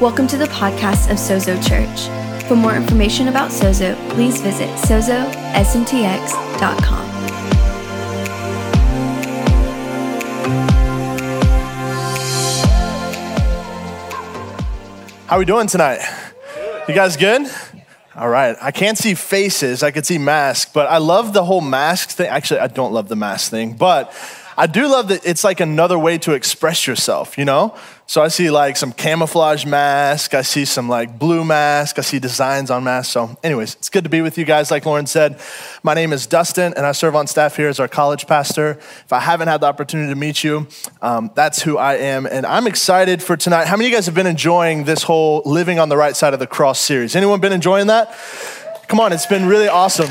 Welcome to the podcast of Sozo Church. For more information about Sozo, please visit sozosmtx.com. How are we doing tonight? You guys good? All right. I can't see faces. I could see masks, but I love the whole mask thing. Actually, I don't love the mask thing, but I do love that it's like another way to express yourself, you know? So I see like some camouflage mask, I see some like blue mask, I see designs on masks. So, anyways, it's good to be with you guys. Like Lauren said, my name is Dustin, and I serve on staff here as our college pastor. If I haven't had the opportunity to meet you, um, that's who I am, and I'm excited for tonight. How many of you guys have been enjoying this whole living on the right side of the cross series? Anyone been enjoying that? Come on, it's been really awesome.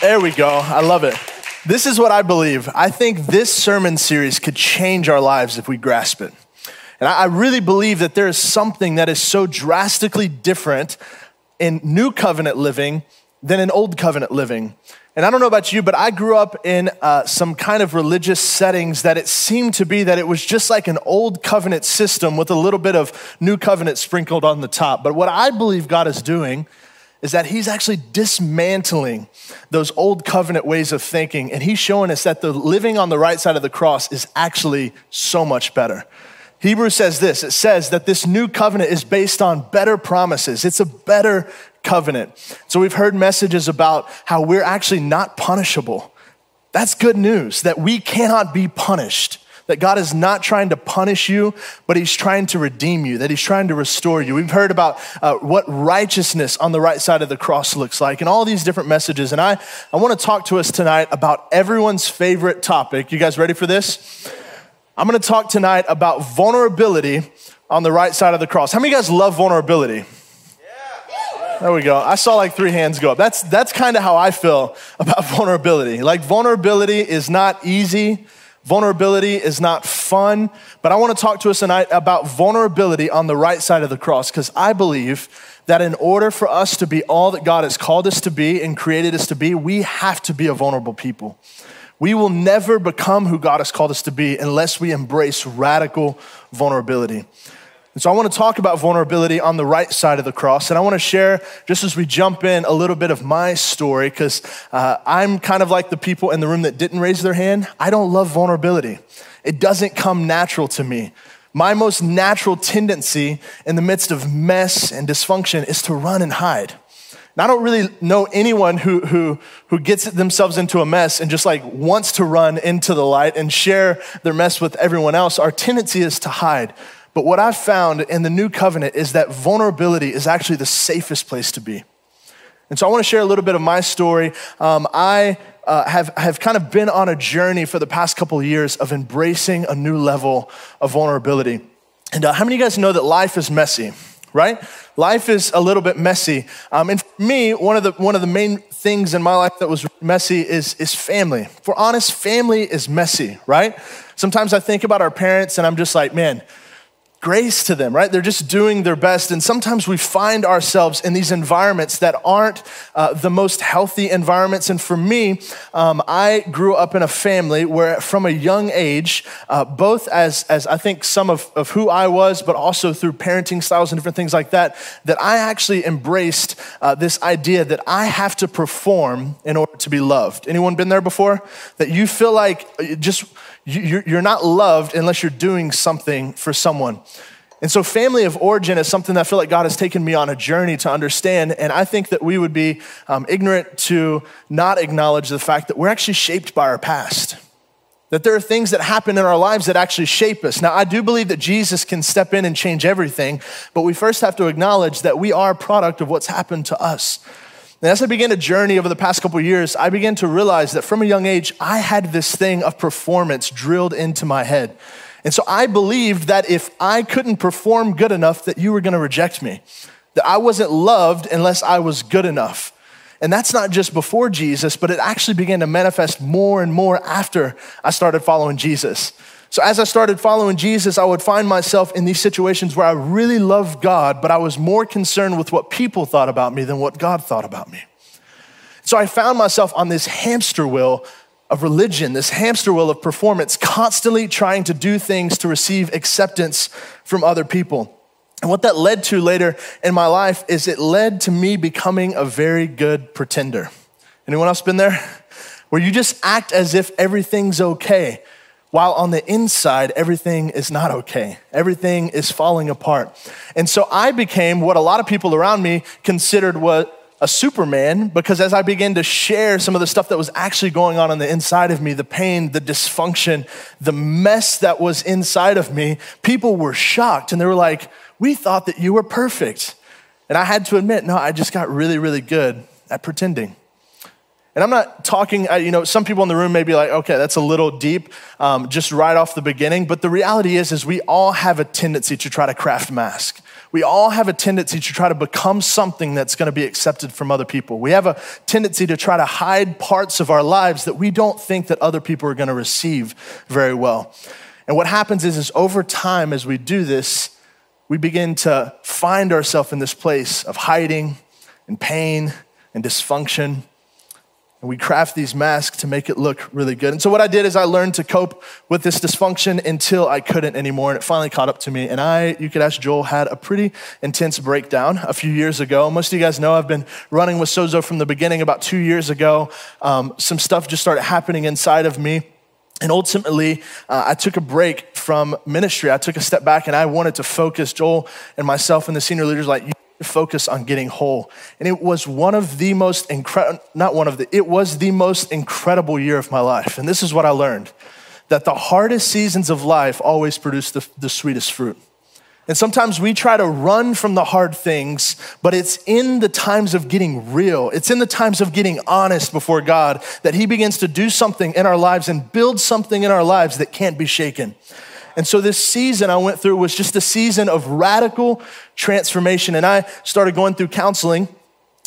There we go. I love it. This is what I believe. I think this sermon series could change our lives if we grasp it. And I really believe that there is something that is so drastically different in new covenant living than in old covenant living. And I don't know about you, but I grew up in uh, some kind of religious settings that it seemed to be that it was just like an old covenant system with a little bit of new covenant sprinkled on the top. But what I believe God is doing is that he's actually dismantling those old covenant ways of thinking. And he's showing us that the living on the right side of the cross is actually so much better. Hebrews says this it says that this new covenant is based on better promises, it's a better covenant. So we've heard messages about how we're actually not punishable. That's good news that we cannot be punished that God is not trying to punish you, but He's trying to redeem you, that He's trying to restore you. We've heard about uh, what righteousness on the right side of the cross looks like and all these different messages. And I, I want to talk to us tonight about everyone's favorite topic. You guys ready for this? I'm going to talk tonight about vulnerability on the right side of the cross. How many of you guys love vulnerability? There we go. I saw like three hands go up. That's, that's kind of how I feel about vulnerability. Like, vulnerability is not easy. Vulnerability is not fun, but I want to talk to us tonight about vulnerability on the right side of the cross because I believe that in order for us to be all that God has called us to be and created us to be, we have to be a vulnerable people. We will never become who God has called us to be unless we embrace radical vulnerability. And so I want to talk about vulnerability on the right side of the cross. And I want to share, just as we jump in, a little bit of my story, because uh, I'm kind of like the people in the room that didn't raise their hand. I don't love vulnerability, it doesn't come natural to me. My most natural tendency in the midst of mess and dysfunction is to run and hide. And I don't really know anyone who, who, who gets themselves into a mess and just like wants to run into the light and share their mess with everyone else. Our tendency is to hide. But what I've found in the new covenant is that vulnerability is actually the safest place to be. And so I want to share a little bit of my story. Um, I uh, have, have kind of been on a journey for the past couple of years of embracing a new level of vulnerability. And uh, how many of you guys know that life is messy, right? Life is a little bit messy. Um, and for me, one of, the, one of the main things in my life that was messy is, is family. For honest, family is messy, right? Sometimes I think about our parents and I'm just like, man, grace to them, right? They're just doing their best. And sometimes we find ourselves in these environments that aren't uh, the most healthy environments. And for me, um, I grew up in a family where from a young age, uh, both as, as I think some of, of who I was, but also through parenting styles and different things like that, that I actually embraced uh, this idea that I have to perform in order to be loved. Anyone been there before? That you feel like uh, just you're not loved unless you're doing something for someone. And so, family of origin is something that I feel like God has taken me on a journey to understand. And I think that we would be um, ignorant to not acknowledge the fact that we're actually shaped by our past. That there are things that happen in our lives that actually shape us. Now, I do believe that Jesus can step in and change everything, but we first have to acknowledge that we are a product of what's happened to us. And as I began a journey over the past couple years, I began to realize that from a young age, I had this thing of performance drilled into my head. And so I believed that if I couldn't perform good enough, that you were gonna reject me, that I wasn't loved unless I was good enough. And that's not just before Jesus, but it actually began to manifest more and more after I started following Jesus. So as I started following Jesus, I would find myself in these situations where I really loved God, but I was more concerned with what people thought about me than what God thought about me. So I found myself on this hamster wheel of religion, this hamster wheel of performance, constantly trying to do things to receive acceptance from other people. And what that led to later in my life is it led to me becoming a very good pretender. Anyone else been there? Where you just act as if everything's okay, while on the inside, everything is not okay. Everything is falling apart. And so I became what a lot of people around me considered what a Superman because as I began to share some of the stuff that was actually going on on the inside of me, the pain, the dysfunction, the mess that was inside of me, people were shocked and they were like, We thought that you were perfect. And I had to admit, no, I just got really, really good at pretending. And I'm not talking, uh, you know, some people in the room may be like, okay, that's a little deep, um, just right off the beginning. But the reality is, is we all have a tendency to try to craft mask. We all have a tendency to try to become something that's going to be accepted from other people. We have a tendency to try to hide parts of our lives that we don't think that other people are going to receive very well. And what happens is, is over time, as we do this, we begin to find ourselves in this place of hiding and pain and dysfunction and we craft these masks to make it look really good. And so, what I did is I learned to cope with this dysfunction until I couldn't anymore. And it finally caught up to me. And I, you could ask Joel, had a pretty intense breakdown a few years ago. Most of you guys know I've been running with Sozo from the beginning about two years ago. Um, some stuff just started happening inside of me. And ultimately, uh, I took a break from ministry. I took a step back and I wanted to focus, Joel and myself and the senior leaders, like, focus on getting whole. And it was one of the most incredible, not one of the, it was the most incredible year of my life. And this is what I learned that the hardest seasons of life always produce the, the sweetest fruit. And sometimes we try to run from the hard things, but it's in the times of getting real, it's in the times of getting honest before God that He begins to do something in our lives and build something in our lives that can't be shaken. And so this season I went through was just a season of radical transformation. And I started going through counseling.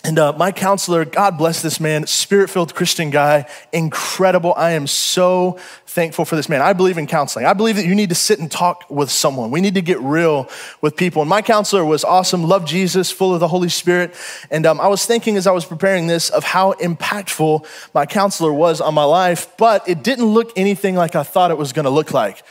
And uh, my counselor, God bless this man, spirit filled Christian guy, incredible. I am so thankful for this man. I believe in counseling. I believe that you need to sit and talk with someone. We need to get real with people. And my counselor was awesome, loved Jesus, full of the Holy Spirit. And um, I was thinking as I was preparing this of how impactful my counselor was on my life, but it didn't look anything like I thought it was going to look like.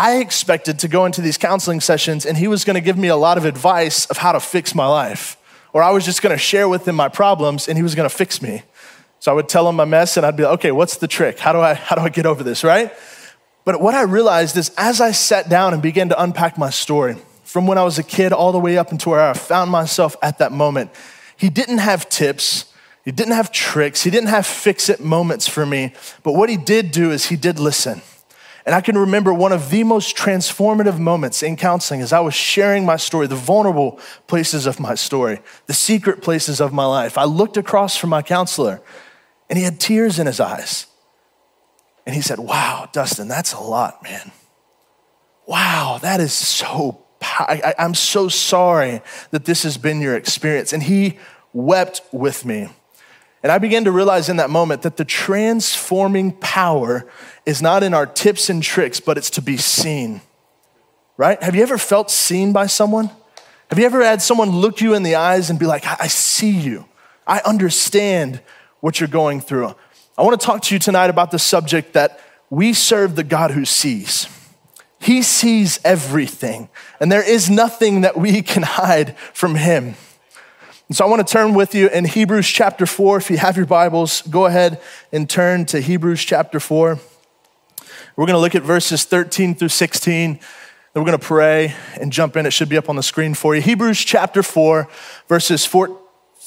I expected to go into these counseling sessions and he was going to give me a lot of advice of how to fix my life. Or I was just going to share with him my problems and he was going to fix me. So I would tell him my mess and I'd be like, okay, what's the trick? How do I, how do I get over this, right? But what I realized is as I sat down and began to unpack my story, from when I was a kid all the way up into where I found myself at that moment, he didn't have tips. He didn't have tricks. He didn't have fix it moments for me. But what he did do is he did listen. And I can remember one of the most transformative moments in counseling as I was sharing my story, the vulnerable places of my story, the secret places of my life. I looked across from my counselor and he had tears in his eyes. And he said, Wow, Dustin, that's a lot, man. Wow, that is so, I, am so sorry that this has been your experience. And he wept with me. And I began to realize in that moment that the transforming power is not in our tips and tricks, but it's to be seen. Right? Have you ever felt seen by someone? Have you ever had someone look you in the eyes and be like, I see you, I understand what you're going through? I want to talk to you tonight about the subject that we serve the God who sees. He sees everything, and there is nothing that we can hide from Him. And so I want to turn with you in Hebrews chapter 4. If you have your Bibles, go ahead and turn to Hebrews chapter 4. We're going to look at verses 13 through 16. Then we're going to pray and jump in. It should be up on the screen for you. Hebrews chapter 4, verses 4,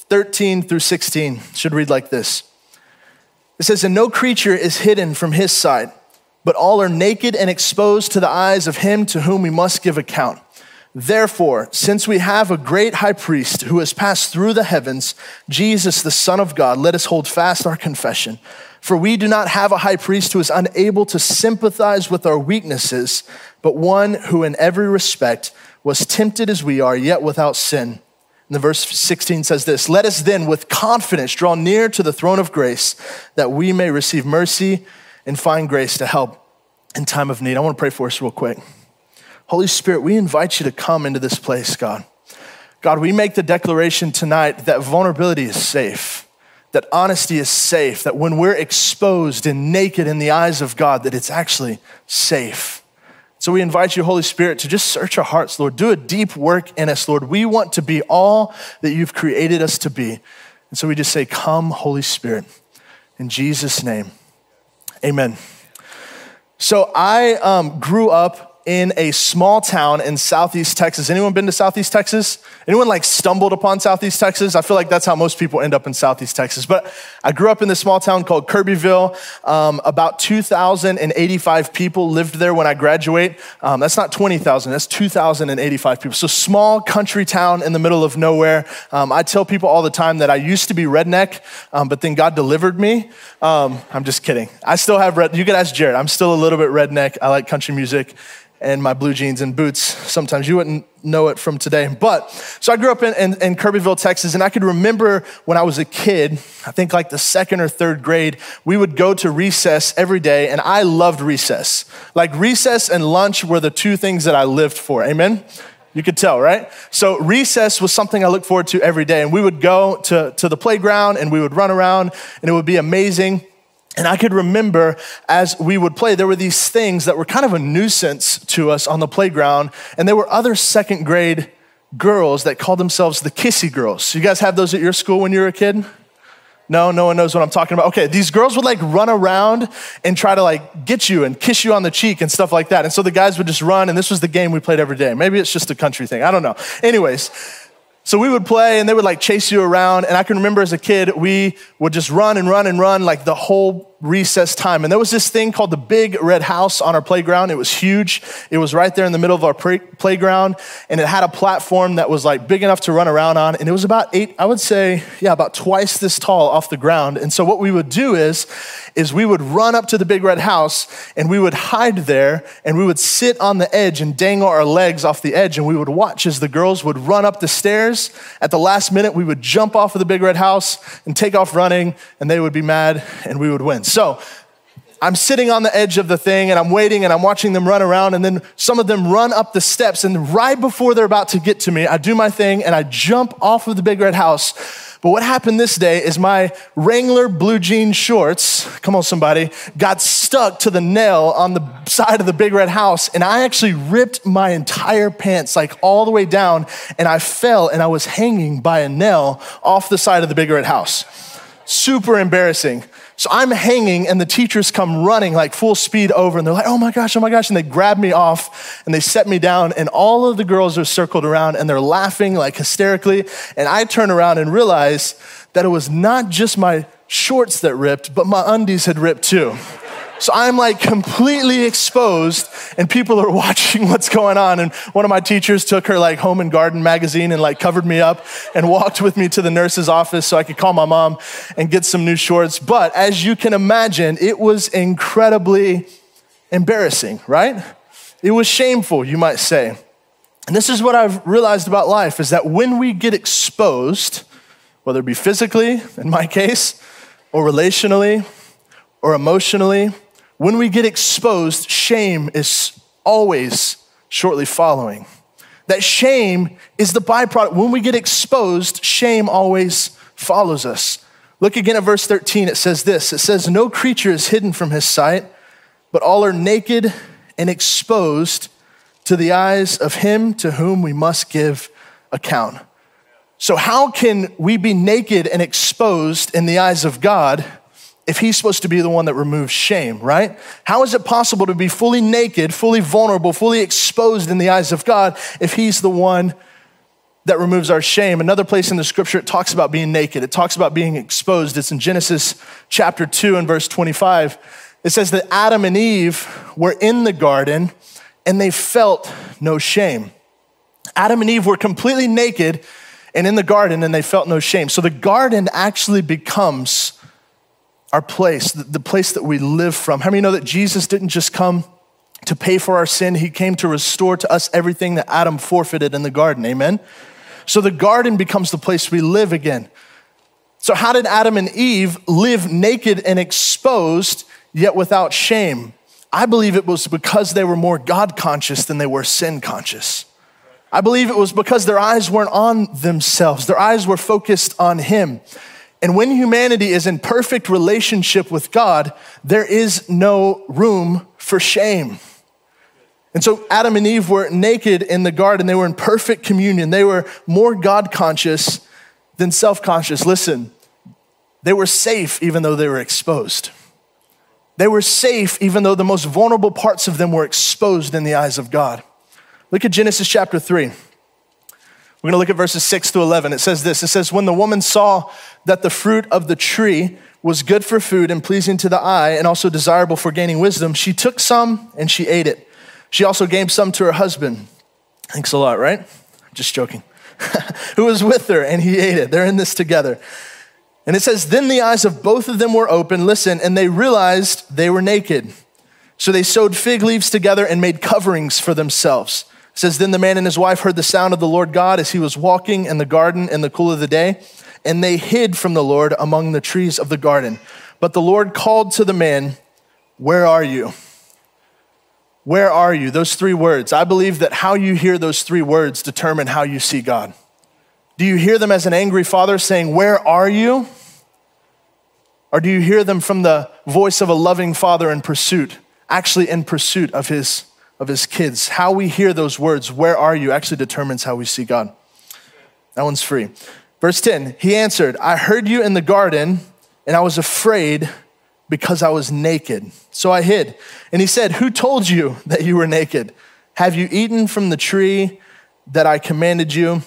13 through 16 should read like this It says, And no creature is hidden from his sight, but all are naked and exposed to the eyes of him to whom we must give account. Therefore, since we have a great high priest who has passed through the heavens, Jesus, the Son of God, let us hold fast our confession. For we do not have a high priest who is unable to sympathize with our weaknesses, but one who in every respect was tempted as we are, yet without sin. And the verse 16 says this Let us then with confidence draw near to the throne of grace that we may receive mercy and find grace to help in time of need. I want to pray for us real quick. Holy Spirit, we invite you to come into this place, God. God, we make the declaration tonight that vulnerability is safe, that honesty is safe, that when we're exposed and naked in the eyes of God, that it's actually safe. So we invite you, Holy Spirit, to just search our hearts, Lord. Do a deep work in us, Lord. We want to be all that you've created us to be. And so we just say, Come, Holy Spirit. In Jesus' name, amen. So I um, grew up in a small town in Southeast Texas. Anyone been to Southeast Texas? Anyone like stumbled upon Southeast Texas? I feel like that's how most people end up in Southeast Texas. But I grew up in this small town called Kirbyville. Um, about 2,085 people lived there when I graduate. Um, that's not 20,000, that's 2,085 people. So small country town in the middle of nowhere. Um, I tell people all the time that I used to be redneck, um, but then God delivered me. Um, I'm just kidding. I still have red, you can ask Jared, I'm still a little bit redneck. I like country music and my blue jeans and boots. Sometimes you wouldn't know it from today. But so I grew up in, in, in, Kirbyville, Texas, and I could remember when I was a kid, I think like the second or third grade, we would go to recess every day, and I loved recess. Like recess and lunch were the two things that I lived for. Amen? You could tell, right? So recess was something I looked forward to every day. And we would go to, to the playground and we would run around, and it would be amazing. And I could remember as we would play, there were these things that were kind of a nuisance to us on the playground. And there were other second grade girls that called themselves the kissy girls. You guys have those at your school when you were a kid? No, no one knows what I'm talking about. Okay, these girls would like run around and try to like get you and kiss you on the cheek and stuff like that. And so the guys would just run, and this was the game we played every day. Maybe it's just a country thing. I don't know. Anyways, so we would play and they would like chase you around. And I can remember as a kid, we would just run and run and run like the whole recess time. And there was this thing called the Big Red House on our playground. It was huge. It was right there in the middle of our pre- playground. And it had a platform that was like big enough to run around on. And it was about eight, I would say, yeah, about twice this tall off the ground. And so what we would do is, is we would run up to the Big Red House and we would hide there and we would sit on the edge and dangle our legs off the edge. And we would watch as the girls would run up the stairs. At the last minute, we would jump off of the Big Red House and take off running and they would be mad and we would win. So I'm sitting on the edge of the thing and I'm waiting and I'm watching them run around and then some of them run up the steps and right before they're about to get to me, I do my thing and I jump off of the big red house. But what happened this day is my Wrangler blue jean shorts, come on somebody, got stuck to the nail on the side of the big red house and I actually ripped my entire pants like all the way down and I fell and I was hanging by a nail off the side of the big red house. Super embarrassing. So I'm hanging, and the teachers come running like full speed over, and they're like, oh my gosh, oh my gosh. And they grab me off and they set me down, and all of the girls are circled around and they're laughing like hysterically. And I turn around and realize that it was not just my shorts that ripped, but my undies had ripped too. So I'm like completely exposed, and people are watching what's going on. And one of my teachers took her like home and garden magazine and like covered me up and walked with me to the nurse's office so I could call my mom and get some new shorts. But as you can imagine, it was incredibly embarrassing, right? It was shameful, you might say. And this is what I've realized about life is that when we get exposed, whether it be physically, in my case, or relationally, or emotionally, when we get exposed, shame is always shortly following. That shame is the byproduct. When we get exposed, shame always follows us. Look again at verse 13. It says this It says, No creature is hidden from his sight, but all are naked and exposed to the eyes of him to whom we must give account. So, how can we be naked and exposed in the eyes of God if he's supposed to be the one that removes shame, right? How is it possible to be fully naked, fully vulnerable, fully exposed in the eyes of God if he's the one that removes our shame? Another place in the scripture, it talks about being naked, it talks about being exposed. It's in Genesis chapter 2 and verse 25. It says that Adam and Eve were in the garden and they felt no shame. Adam and Eve were completely naked and in the garden and they felt no shame. So the garden actually becomes our place, the place that we live from. How many know that Jesus didn't just come to pay for our sin, He came to restore to us everything that Adam forfeited in the garden? Amen? So the garden becomes the place we live again. So, how did Adam and Eve live naked and exposed, yet without shame? I believe it was because they were more God conscious than they were sin conscious. I believe it was because their eyes weren't on themselves, their eyes were focused on Him. And when humanity is in perfect relationship with God, there is no room for shame. And so Adam and Eve were naked in the garden. They were in perfect communion. They were more God conscious than self conscious. Listen, they were safe even though they were exposed. They were safe even though the most vulnerable parts of them were exposed in the eyes of God. Look at Genesis chapter 3. We're going to look at verses 6 to 11. It says this It says, When the woman saw that the fruit of the tree was good for food and pleasing to the eye and also desirable for gaining wisdom, she took some and she ate it. She also gave some to her husband. Thanks a lot, right? Just joking. Who was with her and he ate it. They're in this together. And it says, Then the eyes of both of them were open, listen, and they realized they were naked. So they sewed fig leaves together and made coverings for themselves. It says, Then the man and his wife heard the sound of the Lord God as he was walking in the garden in the cool of the day, and they hid from the Lord among the trees of the garden. But the Lord called to the man, Where are you? Where are you? Those three words. I believe that how you hear those three words determine how you see God. Do you hear them as an angry father saying, Where are you? Or do you hear them from the voice of a loving father in pursuit, actually in pursuit of his, of his kids? How we hear those words, Where are you, actually determines how we see God. That one's free. Verse 10 He answered, I heard you in the garden, and I was afraid because I was naked. So I hid. And he said, Who told you that you were naked? Have you eaten from the tree that I commanded you?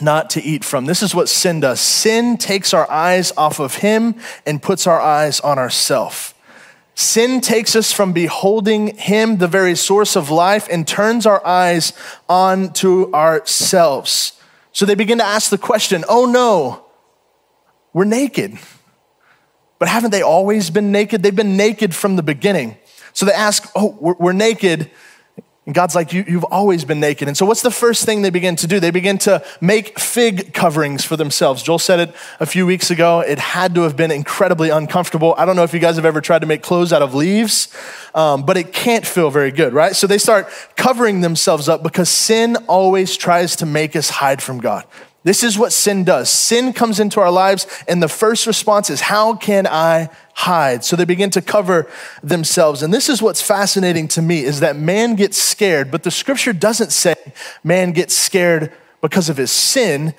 not to eat from. This is what sin does. Sin takes our eyes off of Him and puts our eyes on ourself. Sin takes us from beholding Him, the very source of life, and turns our eyes on to ourselves. So they begin to ask the question oh no, we're naked. But haven't they always been naked? They've been naked from the beginning. So they ask, oh, we're, we're naked and God's like, you, You've always been naked. And so, what's the first thing they begin to do? They begin to make fig coverings for themselves. Joel said it a few weeks ago. It had to have been incredibly uncomfortable. I don't know if you guys have ever tried to make clothes out of leaves, um, but it can't feel very good, right? So, they start covering themselves up because sin always tries to make us hide from God. This is what sin does. Sin comes into our lives, and the first response is, How can I hide? So they begin to cover themselves. And this is what's fascinating to me is that man gets scared, but the scripture doesn't say man gets scared because of his sin.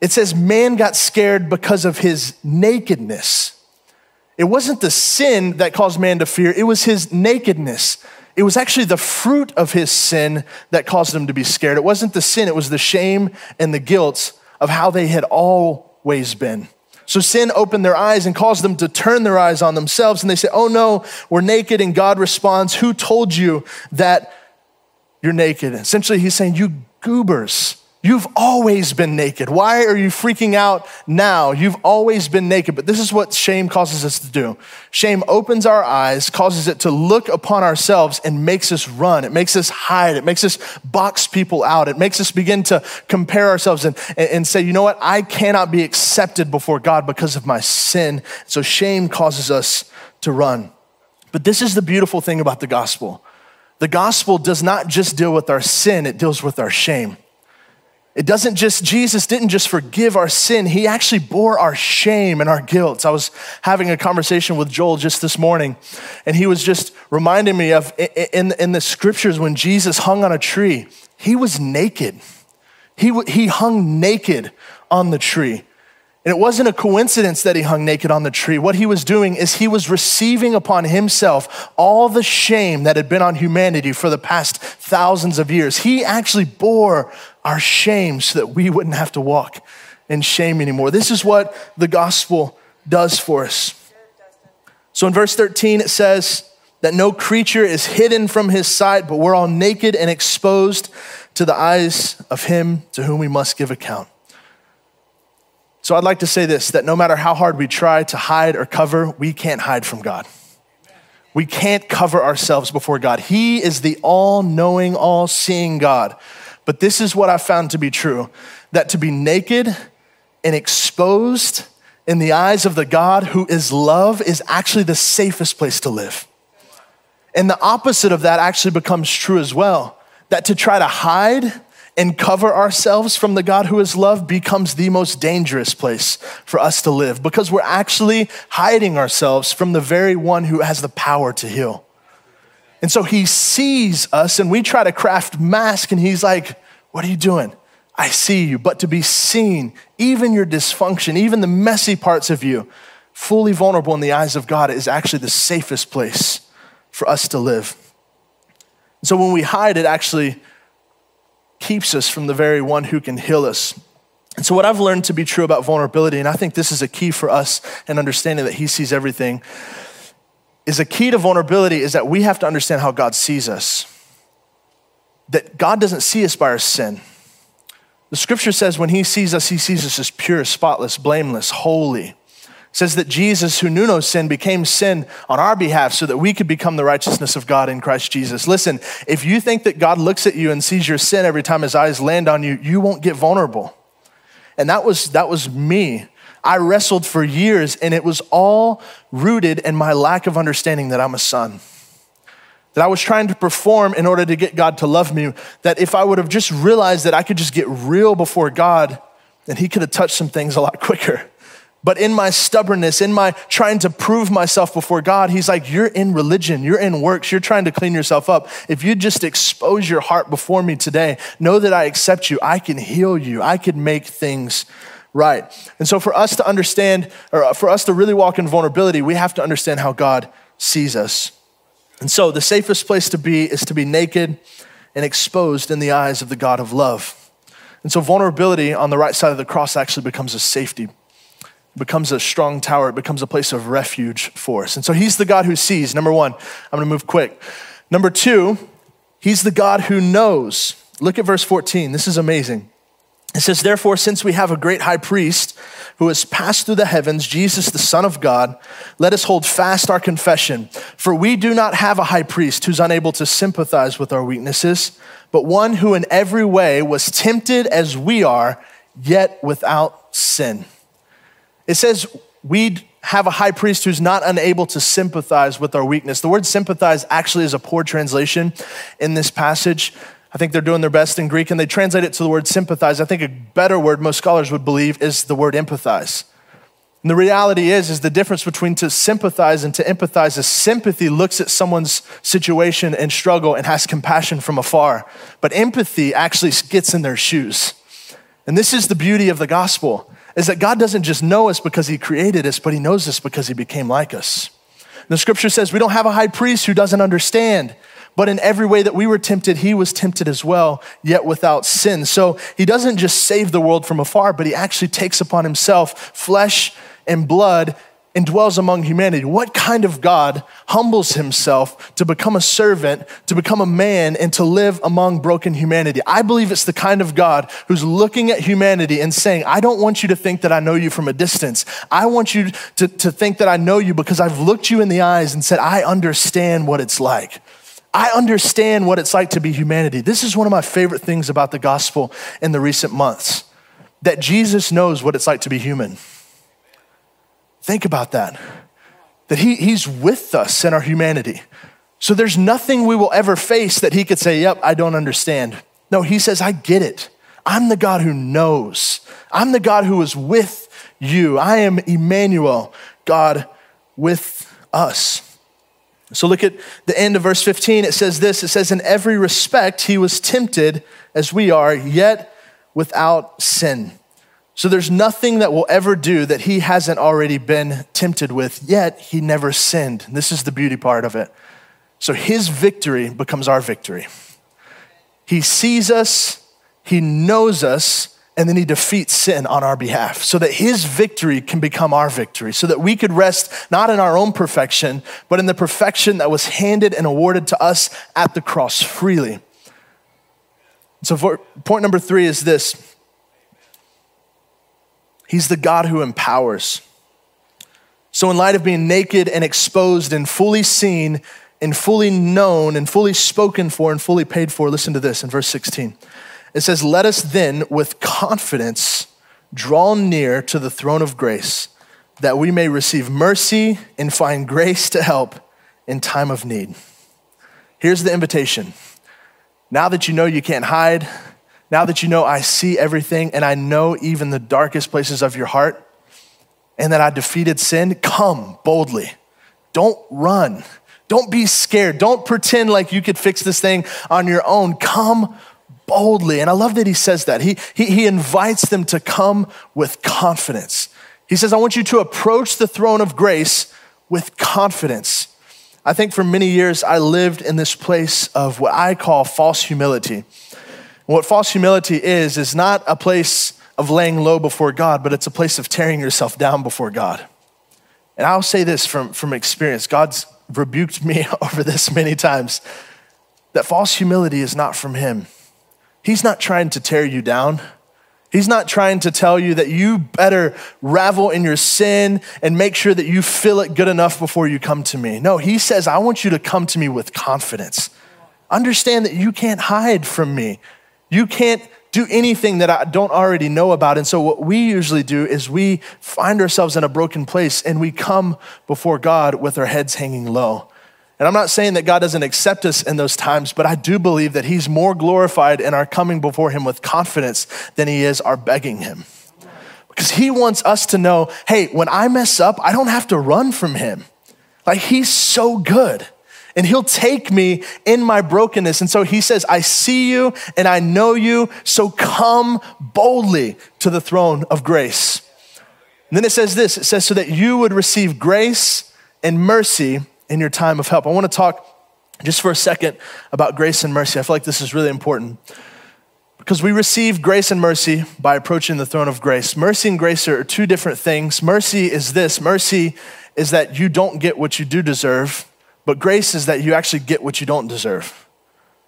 It says man got scared because of his nakedness. It wasn't the sin that caused man to fear, it was his nakedness. It was actually the fruit of his sin that caused him to be scared. It wasn't the sin, it was the shame and the guilt of how they had always been. So sin opened their eyes and caused them to turn their eyes on themselves. And they say, Oh no, we're naked. And God responds, Who told you that you're naked? Essentially, he's saying, You goobers. You've always been naked. Why are you freaking out now? You've always been naked. But this is what shame causes us to do. Shame opens our eyes, causes it to look upon ourselves, and makes us run. It makes us hide. It makes us box people out. It makes us begin to compare ourselves and, and say, you know what? I cannot be accepted before God because of my sin. So shame causes us to run. But this is the beautiful thing about the gospel the gospel does not just deal with our sin, it deals with our shame. It doesn't just, Jesus didn't just forgive our sin, He actually bore our shame and our guilt. I was having a conversation with Joel just this morning, and he was just reminding me of in, in the scriptures when Jesus hung on a tree, He was naked. He, he hung naked on the tree. And it wasn't a coincidence that he hung naked on the tree. What he was doing is he was receiving upon himself all the shame that had been on humanity for the past thousands of years. He actually bore our shame so that we wouldn't have to walk in shame anymore. This is what the gospel does for us. So in verse 13, it says that no creature is hidden from his sight, but we're all naked and exposed to the eyes of him to whom we must give account. So I'd like to say this that no matter how hard we try to hide or cover, we can't hide from God. We can't cover ourselves before God. He is the all knowing, all seeing God. But this is what I found to be true that to be naked and exposed in the eyes of the God who is love is actually the safest place to live. And the opposite of that actually becomes true as well. That to try to hide and cover ourselves from the God who is love becomes the most dangerous place for us to live because we're actually hiding ourselves from the very one who has the power to heal. And so he sees us, and we try to craft mask, and he's like, What are you doing? I see you. But to be seen, even your dysfunction, even the messy parts of you, fully vulnerable in the eyes of God, is actually the safest place for us to live. And So when we hide, it actually keeps us from the very one who can heal us. And so, what I've learned to be true about vulnerability, and I think this is a key for us in understanding that He sees everything, is a key to vulnerability is that we have to understand how God sees us. That God doesn't see us by our sin. The scripture says when He sees us, He sees us as pure, spotless, blameless, holy. It says that Jesus, who knew no sin, became sin on our behalf so that we could become the righteousness of God in Christ Jesus. Listen, if you think that God looks at you and sees your sin every time his eyes land on you, you won't get vulnerable. And that was, that was me. I wrestled for years, and it was all rooted in my lack of understanding that I'm a son. That I was trying to perform in order to get God to love me. That if I would have just realized that I could just get real before God, then He could have touched some things a lot quicker. But in my stubbornness, in my trying to prove myself before God, He's like, You're in religion, you're in works, you're trying to clean yourself up. If you just expose your heart before me today, know that I accept you, I can heal you, I can make things right. And so, for us to understand, or for us to really walk in vulnerability, we have to understand how God sees us. And so, the safest place to be is to be naked and exposed in the eyes of the God of love. And so, vulnerability on the right side of the cross actually becomes a safety it becomes a strong tower, it becomes a place of refuge for us. And so he's the God who sees. Number one, I'm gonna move quick. Number two, he's the God who knows. Look at verse 14. This is amazing. It says, Therefore, since we have a great high priest who has passed through the heavens, Jesus, the Son of God, let us hold fast our confession. For we do not have a high priest who's unable to sympathize with our weaknesses, but one who in every way was tempted as we are, yet without sin. It says we have a high priest who's not unable to sympathize with our weakness. The word sympathize actually is a poor translation in this passage. I think they're doing their best in Greek and they translate it to the word sympathize. I think a better word most scholars would believe is the word empathize. And the reality is, is the difference between to sympathize and to empathize is sympathy looks at someone's situation and struggle and has compassion from afar. But empathy actually gets in their shoes. And this is the beauty of the gospel is that God doesn't just know us because he created us, but he knows us because he became like us. The scripture says we don't have a high priest who doesn't understand, but in every way that we were tempted, he was tempted as well, yet without sin. So he doesn't just save the world from afar, but he actually takes upon himself flesh and blood and dwells among humanity. What kind of God humbles himself to become a servant, to become a man, and to live among broken humanity? I believe it's the kind of God who's looking at humanity and saying, I don't want you to think that I know you from a distance. I want you to, to think that I know you because I've looked you in the eyes and said, I understand what it's like. I understand what it's like to be humanity. This is one of my favorite things about the gospel in the recent months that Jesus knows what it's like to be human. Think about that. That he, He's with us in our humanity. So there's nothing we will ever face that He could say, Yep, I don't understand. No, He says, I get it. I'm the God who knows. I'm the God who is with you. I am Emmanuel, God with us. So look at the end of verse 15. It says this it says, In every respect, he was tempted as we are, yet without sin. So there's nothing that will ever do that he hasn't already been tempted with, yet he never sinned. This is the beauty part of it. So his victory becomes our victory. He sees us, he knows us, and then he defeats sin on our behalf so that his victory can become our victory, so that we could rest not in our own perfection, but in the perfection that was handed and awarded to us at the cross freely. So, point number three is this He's the God who empowers. So, in light of being naked and exposed and fully seen and fully known and fully spoken for and fully paid for, listen to this in verse 16. It says, Let us then with confidence draw near to the throne of grace that we may receive mercy and find grace to help in time of need. Here's the invitation. Now that you know you can't hide, now that you know I see everything and I know even the darkest places of your heart, and that I defeated sin, come boldly. Don't run. Don't be scared. Don't pretend like you could fix this thing on your own. Come boldly. And I love that he says that. He, he, he invites them to come with confidence. He says, I want you to approach the throne of grace with confidence. I think for many years I lived in this place of what I call false humility. What false humility is, is not a place of laying low before God, but it's a place of tearing yourself down before God. And I'll say this from, from experience God's rebuked me over this many times that false humility is not from Him. He's not trying to tear you down. He's not trying to tell you that you better ravel in your sin and make sure that you feel it good enough before you come to me. No, he says, I want you to come to me with confidence. Understand that you can't hide from me. You can't do anything that I don't already know about. And so, what we usually do is we find ourselves in a broken place and we come before God with our heads hanging low. And I'm not saying that God doesn't accept us in those times, but I do believe that He's more glorified in our coming before Him with confidence than He is our begging Him. Because He wants us to know hey, when I mess up, I don't have to run from Him. Like He's so good. And he'll take me in my brokenness. And so he says, I see you and I know you, so come boldly to the throne of grace. And then it says this it says, so that you would receive grace and mercy in your time of help. I want to talk just for a second about grace and mercy. I feel like this is really important because we receive grace and mercy by approaching the throne of grace. Mercy and grace are two different things. Mercy is this mercy is that you don't get what you do deserve, but grace is that you actually get what you don't deserve.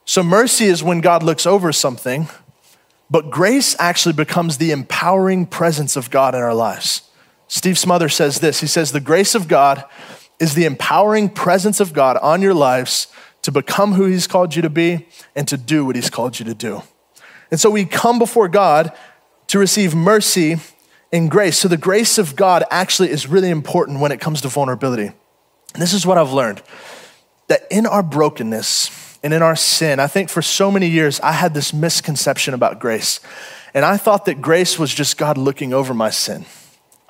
So, mercy is when God looks over something, but grace actually becomes the empowering presence of God in our lives. Steve Smother says this He says, The grace of God is the empowering presence of God on your lives to become who He's called you to be and to do what He's called you to do. And so we come before God to receive mercy and grace. So the grace of God actually is really important when it comes to vulnerability. And this is what I've learned that in our brokenness and in our sin, I think for so many years I had this misconception about grace. And I thought that grace was just God looking over my sin.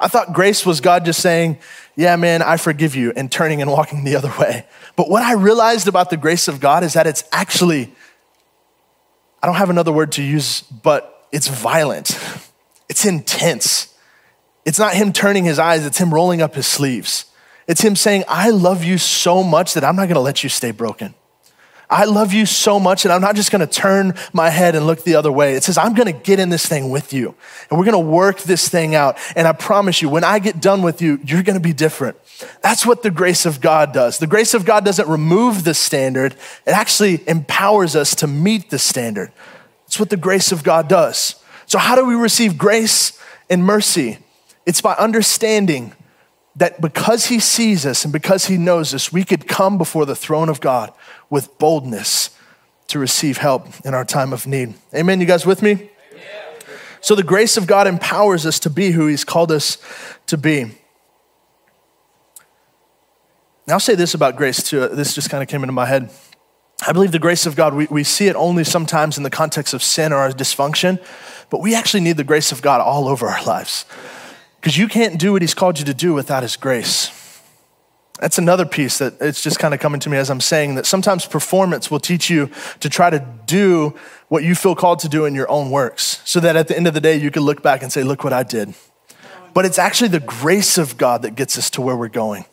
I thought grace was God just saying, Yeah, man, I forgive you, and turning and walking the other way. But what I realized about the grace of God is that it's actually, I don't have another word to use, but it's violent, it's intense. It's not Him turning His eyes, it's Him rolling up His sleeves. It's Him saying, I love you so much that I'm not gonna let you stay broken. I love you so much, and I'm not just gonna turn my head and look the other way. It says, I'm gonna get in this thing with you, and we're gonna work this thing out. And I promise you, when I get done with you, you're gonna be different. That's what the grace of God does. The grace of God doesn't remove the standard, it actually empowers us to meet the standard. That's what the grace of God does. So, how do we receive grace and mercy? It's by understanding that because He sees us and because He knows us, we could come before the throne of God with boldness to receive help in our time of need. Amen. You guys with me? So the grace of God empowers us to be who He's called us to be. Now, I'll say this about grace too. This just kind of came into my head. I believe the grace of God, we, we see it only sometimes in the context of sin or our dysfunction, but we actually need the grace of God all over our lives. Because you can't do what He's called you to do without His grace. That's another piece that it's just kind of coming to me as I'm saying that sometimes performance will teach you to try to do what you feel called to do in your own works, so that at the end of the day, you can look back and say, Look what I did. But it's actually the grace of God that gets us to where we're going.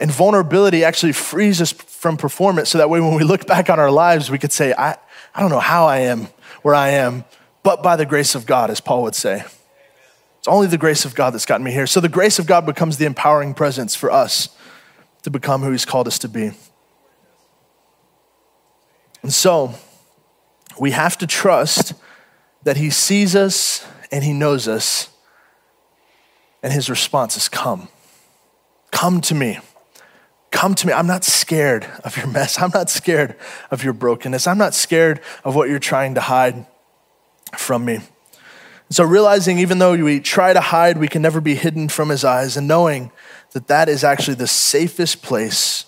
And vulnerability actually frees us from performance, so that way when we look back on our lives, we could say, I, I don't know how I am where I am, but by the grace of God, as Paul would say. It's only the grace of God that's gotten me here. So the grace of God becomes the empowering presence for us to become who He's called us to be. And so we have to trust that He sees us and He knows us, and His response is come. Come to me. Come to me. I'm not scared of your mess. I'm not scared of your brokenness. I'm not scared of what you're trying to hide from me. So, realizing even though we try to hide, we can never be hidden from his eyes, and knowing that that is actually the safest place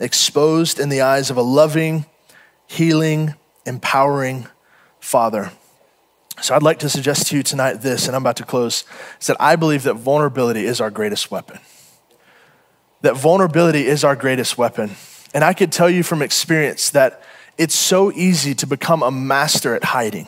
exposed in the eyes of a loving, healing, empowering Father. So, I'd like to suggest to you tonight this, and I'm about to close, is that I believe that vulnerability is our greatest weapon. that vulnerability is our greatest weapon. And I could tell you from experience that it's so easy to become a master at hiding.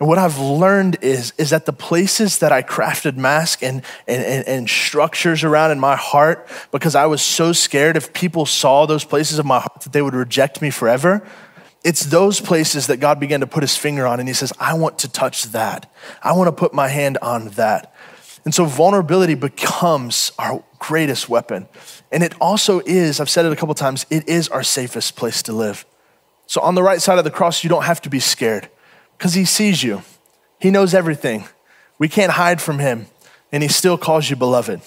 And what I've learned is, is that the places that I crafted masks and, and, and, and, structures around in my heart, because I was so scared if people saw those places of my heart that they would reject me forever, it's those places that God began to put his finger on. And he says, I want to touch that. I want to put my hand on that. And so vulnerability becomes our greatest weapon. And it also is, I've said it a couple times, it is our safest place to live. So on the right side of the cross, you don't have to be scared because he sees you. He knows everything. We can't hide from him. And he still calls you beloved.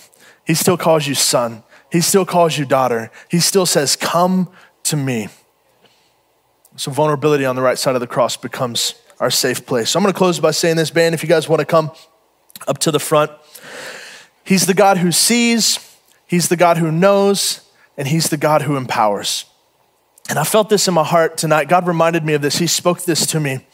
He still calls you son. He still calls you daughter. He still says, Come to me. So, vulnerability on the right side of the cross becomes our safe place. So, I'm going to close by saying this, band. If you guys want to come up to the front, He's the God who sees, He's the God who knows, and He's the God who empowers. And I felt this in my heart tonight. God reminded me of this. He spoke this to me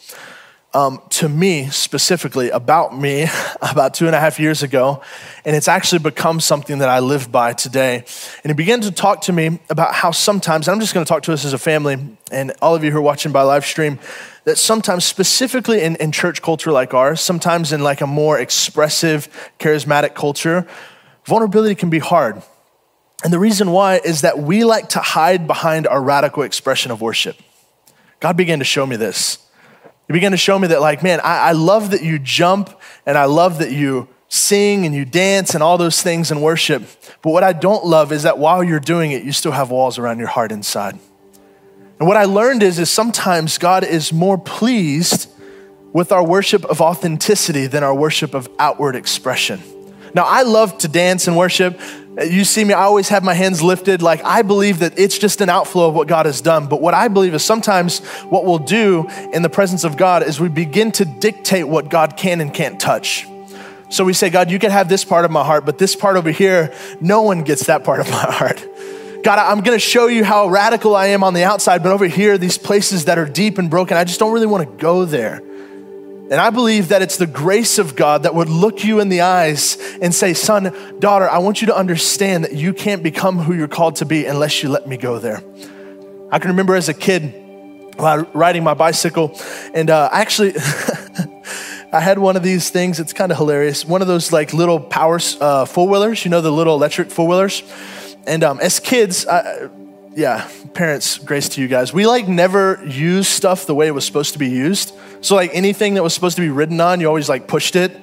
um, to me specifically about me about two and a half years ago, and it's actually become something that I live by today. And he began to talk to me about how sometimes, I'm just going to talk to us as a family, and all of you who are watching by live stream, that sometimes, specifically in, in church culture like ours, sometimes in like a more expressive, charismatic culture, vulnerability can be hard. And the reason why is that we like to hide behind our radical expression of worship. God began to show me this. He began to show me that, like, man, I, I love that you jump and I love that you sing and you dance and all those things in worship. But what I don't love is that while you're doing it, you still have walls around your heart inside. And what I learned is, is sometimes God is more pleased with our worship of authenticity than our worship of outward expression. Now, I love to dance and worship. You see me, I always have my hands lifted. Like, I believe that it's just an outflow of what God has done. But what I believe is sometimes what we'll do in the presence of God is we begin to dictate what God can and can't touch. So we say, God, you can have this part of my heart, but this part over here, no one gets that part of my heart. God, I'm gonna show you how radical I am on the outside, but over here, these places that are deep and broken, I just don't really wanna go there. And I believe that it's the grace of God that would look you in the eyes and say, Son, daughter, I want you to understand that you can't become who you're called to be unless you let me go there. I can remember as a kid riding my bicycle, and uh, actually, I had one of these things. It's kind of hilarious. One of those like little power uh, four wheelers, you know, the little electric four wheelers. And um, as kids, I, yeah, parents, grace to you guys. We like never use stuff the way it was supposed to be used. So like anything that was supposed to be ridden on, you always like pushed it,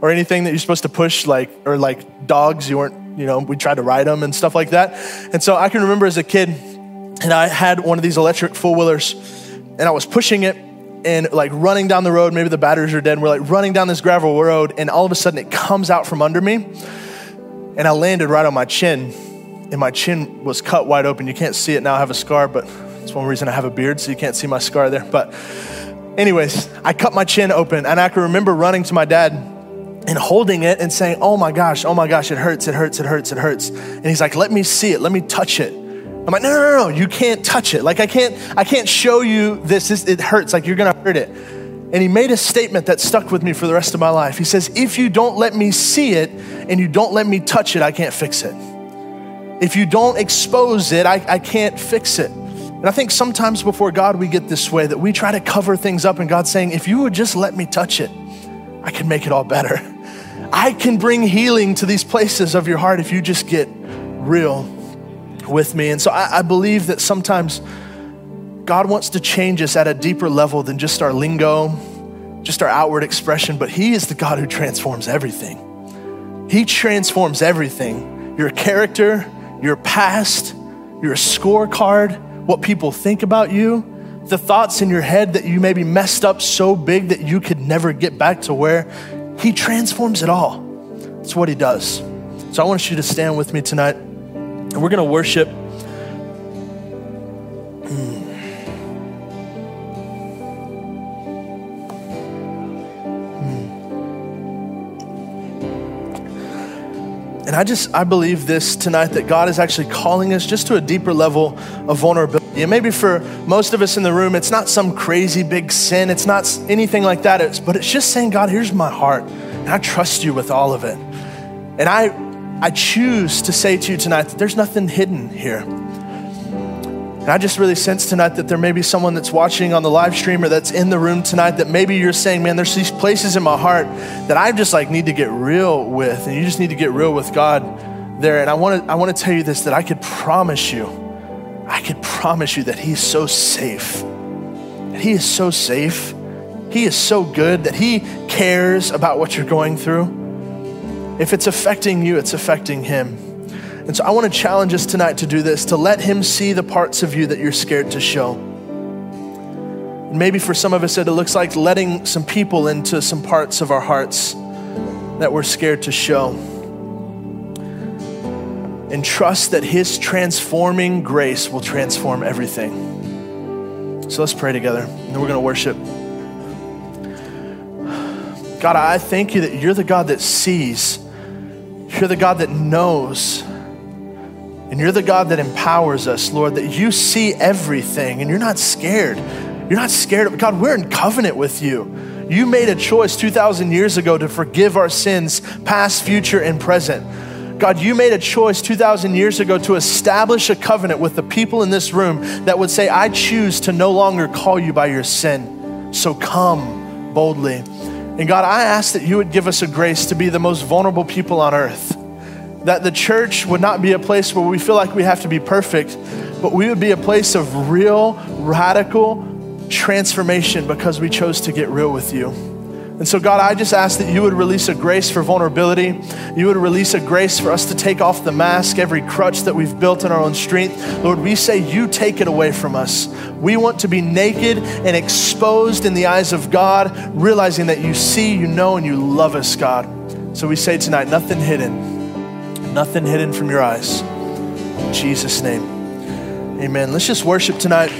or anything that you're supposed to push, like or like dogs, you weren't, you know, we tried to ride them and stuff like that. And so I can remember as a kid, and I had one of these electric four wheelers, and I was pushing it and like running down the road. Maybe the batteries are dead. And we're like running down this gravel road, and all of a sudden it comes out from under me, and I landed right on my chin, and my chin was cut wide open. You can't see it now. I have a scar, but it's one reason I have a beard, so you can't see my scar there. But Anyways, I cut my chin open and I can remember running to my dad and holding it and saying, Oh my gosh, oh my gosh, it hurts, it hurts, it hurts, it hurts. And he's like, Let me see it, let me touch it. I'm like, no, no, no, no, you can't touch it. Like I can't, I can't show you this. it hurts. Like you're gonna hurt it. And he made a statement that stuck with me for the rest of my life. He says, if you don't let me see it and you don't let me touch it, I can't fix it. If you don't expose it, I, I can't fix it. And I think sometimes before God, we get this way that we try to cover things up, and God's saying, if you would just let me touch it, I can make it all better. I can bring healing to these places of your heart if you just get real with me. And so I, I believe that sometimes God wants to change us at a deeper level than just our lingo, just our outward expression, but He is the God who transforms everything. He transforms everything your character, your past, your scorecard what people think about you, the thoughts in your head that you maybe messed up so big that you could never get back to where He transforms it all. That's what He does. So I want you to stand with me tonight, and we're going to worship. I just, I believe this tonight that God is actually calling us just to a deeper level of vulnerability. And maybe for most of us in the room, it's not some crazy big sin, it's not anything like that, it's, but it's just saying, God, here's my heart, and I trust you with all of it. And I I choose to say to you tonight that there's nothing hidden here. And I just really sense tonight that there may be someone that's watching on the live stream or that's in the room tonight that maybe you're saying, man, there's these places in my heart that I just like need to get real with. And you just need to get real with God there. And I want to I want to tell you this that I could promise you, I could promise you that He's so safe. That He is so safe. He is so good that He cares about what you're going through. If it's affecting you, it's affecting Him. And so I want to challenge us tonight to do this, to let Him see the parts of you that you're scared to show. Maybe for some of us, it looks like letting some people into some parts of our hearts that we're scared to show. And trust that His transforming grace will transform everything. So let's pray together, and then we're going to worship. God, I thank you that you're the God that sees, you're the God that knows. And you're the God that empowers us, Lord, that you see everything and you're not scared. You're not scared of God, we're in covenant with you. You made a choice 2,000 years ago to forgive our sins, past, future, and present. God, you made a choice 2,000 years ago to establish a covenant with the people in this room that would say, I choose to no longer call you by your sin. So come boldly. And God, I ask that you would give us a grace to be the most vulnerable people on earth that the church would not be a place where we feel like we have to be perfect, but we would be a place of real, radical transformation because we chose to get real with you. And so, God, I just ask that you would release a grace for vulnerability. You would release a grace for us to take off the mask, every crutch that we've built in our own strength. Lord, we say you take it away from us. We want to be naked and exposed in the eyes of God, realizing that you see, you know, and you love us, God. So we say tonight, nothing hidden nothing hidden from your eyes. In Jesus' name, amen. Let's just worship tonight.